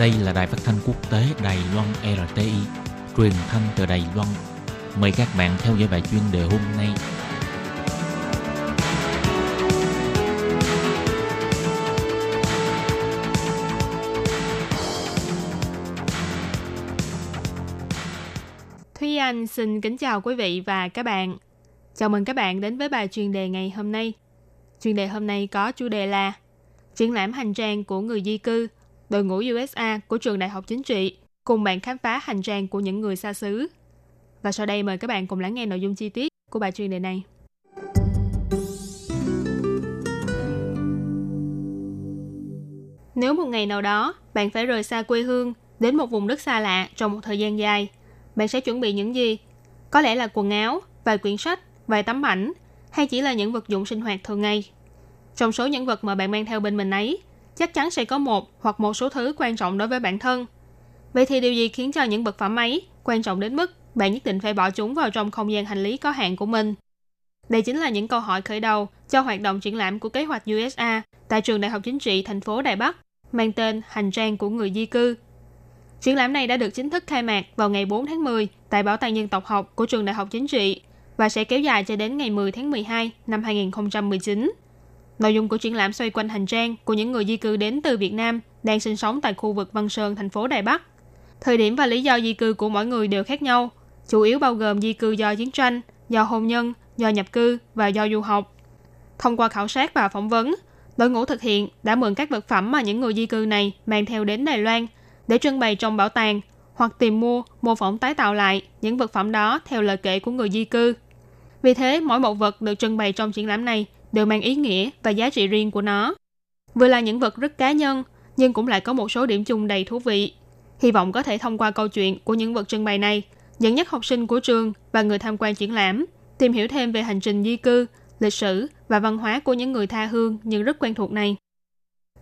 Đây là đài phát thanh quốc tế Đài Loan RTI, truyền thanh từ Đài Loan. Mời các bạn theo dõi bài chuyên đề hôm nay. Thúy Anh xin kính chào quý vị và các bạn. Chào mừng các bạn đến với bài chuyên đề ngày hôm nay. Chuyên đề hôm nay có chủ đề là Triển lãm hành trang của người di cư, đội ngũ USA của trường Đại học Chính trị cùng bạn khám phá hành trang của những người xa xứ. Và sau đây mời các bạn cùng lắng nghe nội dung chi tiết của bài chuyên đề này. Nếu một ngày nào đó bạn phải rời xa quê hương đến một vùng đất xa lạ trong một thời gian dài, bạn sẽ chuẩn bị những gì? Có lẽ là quần áo, vài quyển sách, vài tấm ảnh hay chỉ là những vật dụng sinh hoạt thường ngày. Trong số những vật mà bạn mang theo bên mình ấy, chắc chắn sẽ có một hoặc một số thứ quan trọng đối với bản thân. Vậy thì điều gì khiến cho những vật phẩm ấy quan trọng đến mức bạn nhất định phải bỏ chúng vào trong không gian hành lý có hạn của mình? Đây chính là những câu hỏi khởi đầu cho hoạt động triển lãm của kế hoạch USA tại trường Đại học Chính trị thành phố Đài Bắc, mang tên Hành trang của người di cư. Triển lãm này đã được chính thức khai mạc vào ngày 4 tháng 10 tại Bảo tàng Dân tộc học của trường Đại học Chính trị và sẽ kéo dài cho đến ngày 10 tháng 12 năm 2019. Nội dung của triển lãm xoay quanh hành trang của những người di cư đến từ Việt Nam đang sinh sống tại khu vực Văn Sơn, thành phố Đài Bắc. Thời điểm và lý do di cư của mỗi người đều khác nhau, chủ yếu bao gồm di cư do chiến tranh, do hôn nhân, do nhập cư và do du học. Thông qua khảo sát và phỏng vấn, đội ngũ thực hiện đã mượn các vật phẩm mà những người di cư này mang theo đến Đài Loan để trưng bày trong bảo tàng hoặc tìm mua, mô phỏng tái tạo lại những vật phẩm đó theo lời kể của người di cư. Vì thế, mỗi một vật được trưng bày trong triển lãm này đều mang ý nghĩa và giá trị riêng của nó. Vừa là những vật rất cá nhân, nhưng cũng lại có một số điểm chung đầy thú vị. Hy vọng có thể thông qua câu chuyện của những vật trưng bày này, dẫn dắt học sinh của trường và người tham quan triển lãm tìm hiểu thêm về hành trình di cư, lịch sử và văn hóa của những người tha hương nhưng rất quen thuộc này.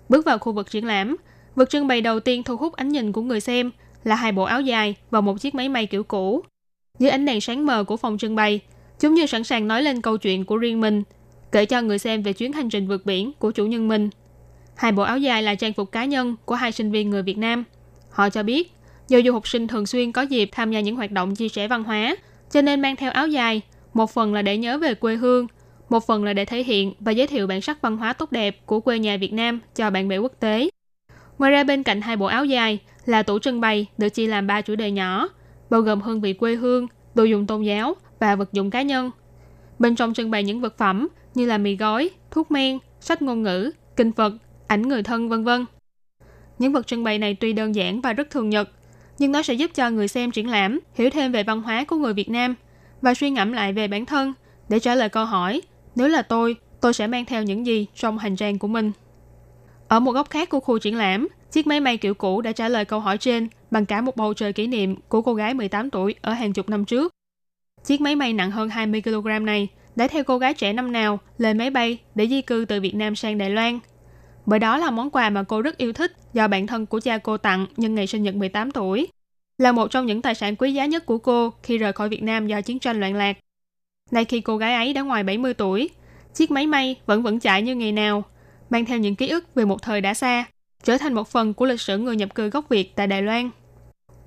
Bước vào khu vực triển lãm, vật trưng bày đầu tiên thu hút ánh nhìn của người xem là hai bộ áo dài và một chiếc máy may kiểu cũ. Dưới ánh đèn sáng mờ của phòng trưng bày, chúng như sẵn sàng nói lên câu chuyện của riêng mình kể cho người xem về chuyến hành trình vượt biển của chủ nhân mình. Hai bộ áo dài là trang phục cá nhân của hai sinh viên người Việt Nam. Họ cho biết, do du học sinh thường xuyên có dịp tham gia những hoạt động chia sẻ văn hóa, cho nên mang theo áo dài, một phần là để nhớ về quê hương, một phần là để thể hiện và giới thiệu bản sắc văn hóa tốt đẹp của quê nhà Việt Nam cho bạn bè quốc tế. Ngoài ra bên cạnh hai bộ áo dài là tủ trưng bày được chia làm ba chủ đề nhỏ, bao gồm hương vị quê hương, đồ dùng tôn giáo và vật dụng cá nhân. Bên trong trưng bày những vật phẩm như là mì gói, thuốc men, sách ngôn ngữ, kinh Phật, ảnh người thân vân vân. Những vật trưng bày này tuy đơn giản và rất thường nhật, nhưng nó sẽ giúp cho người xem triển lãm hiểu thêm về văn hóa của người Việt Nam và suy ngẫm lại về bản thân để trả lời câu hỏi nếu là tôi, tôi sẽ mang theo những gì trong hành trang của mình. Ở một góc khác của khu triển lãm, chiếc máy may kiểu cũ đã trả lời câu hỏi trên bằng cả một bầu trời kỷ niệm của cô gái 18 tuổi ở hàng chục năm trước. Chiếc máy may nặng hơn 20 kg này đã theo cô gái trẻ năm nào lên máy bay để di cư từ Việt Nam sang Đài Loan. Bởi đó là món quà mà cô rất yêu thích do bạn thân của cha cô tặng nhân ngày sinh nhật 18 tuổi. Là một trong những tài sản quý giá nhất của cô khi rời khỏi Việt Nam do chiến tranh loạn lạc. Nay khi cô gái ấy đã ngoài 70 tuổi, chiếc máy may vẫn vẫn chạy như ngày nào, mang theo những ký ức về một thời đã xa, trở thành một phần của lịch sử người nhập cư gốc Việt tại Đài Loan.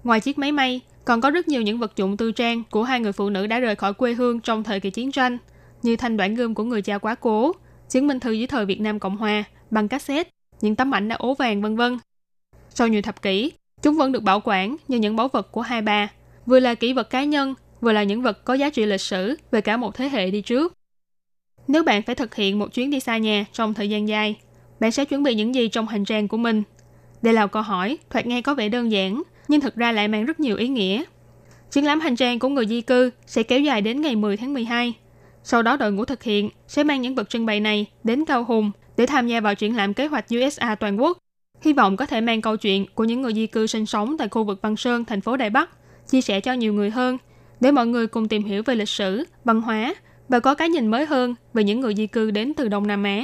Ngoài chiếc máy may, còn có rất nhiều những vật dụng tư trang của hai người phụ nữ đã rời khỏi quê hương trong thời kỳ chiến tranh – như thanh đoạn gươm của người cha quá cố, chứng minh thư dưới thời Việt Nam Cộng Hòa, băng cassette, những tấm ảnh đã ố vàng vân vân. Sau nhiều thập kỷ, chúng vẫn được bảo quản như những báu vật của hai bà, vừa là kỷ vật cá nhân, vừa là những vật có giá trị lịch sử về cả một thế hệ đi trước. Nếu bạn phải thực hiện một chuyến đi xa nhà trong thời gian dài, bạn sẽ chuẩn bị những gì trong hành trang của mình? Đây là câu hỏi thoạt nghe có vẻ đơn giản, nhưng thực ra lại mang rất nhiều ý nghĩa. Triển lãm hành trang của người di cư sẽ kéo dài đến ngày 10 tháng 12 sau đó đội ngũ thực hiện sẽ mang những vật trưng bày này đến Cao Hùng để tham gia vào triển lãm kế hoạch USA toàn quốc. Hy vọng có thể mang câu chuyện của những người di cư sinh sống tại khu vực Văn Sơn, thành phố Đài Bắc, chia sẻ cho nhiều người hơn, để mọi người cùng tìm hiểu về lịch sử, văn hóa và có cái nhìn mới hơn về những người di cư đến từ Đông Nam Á.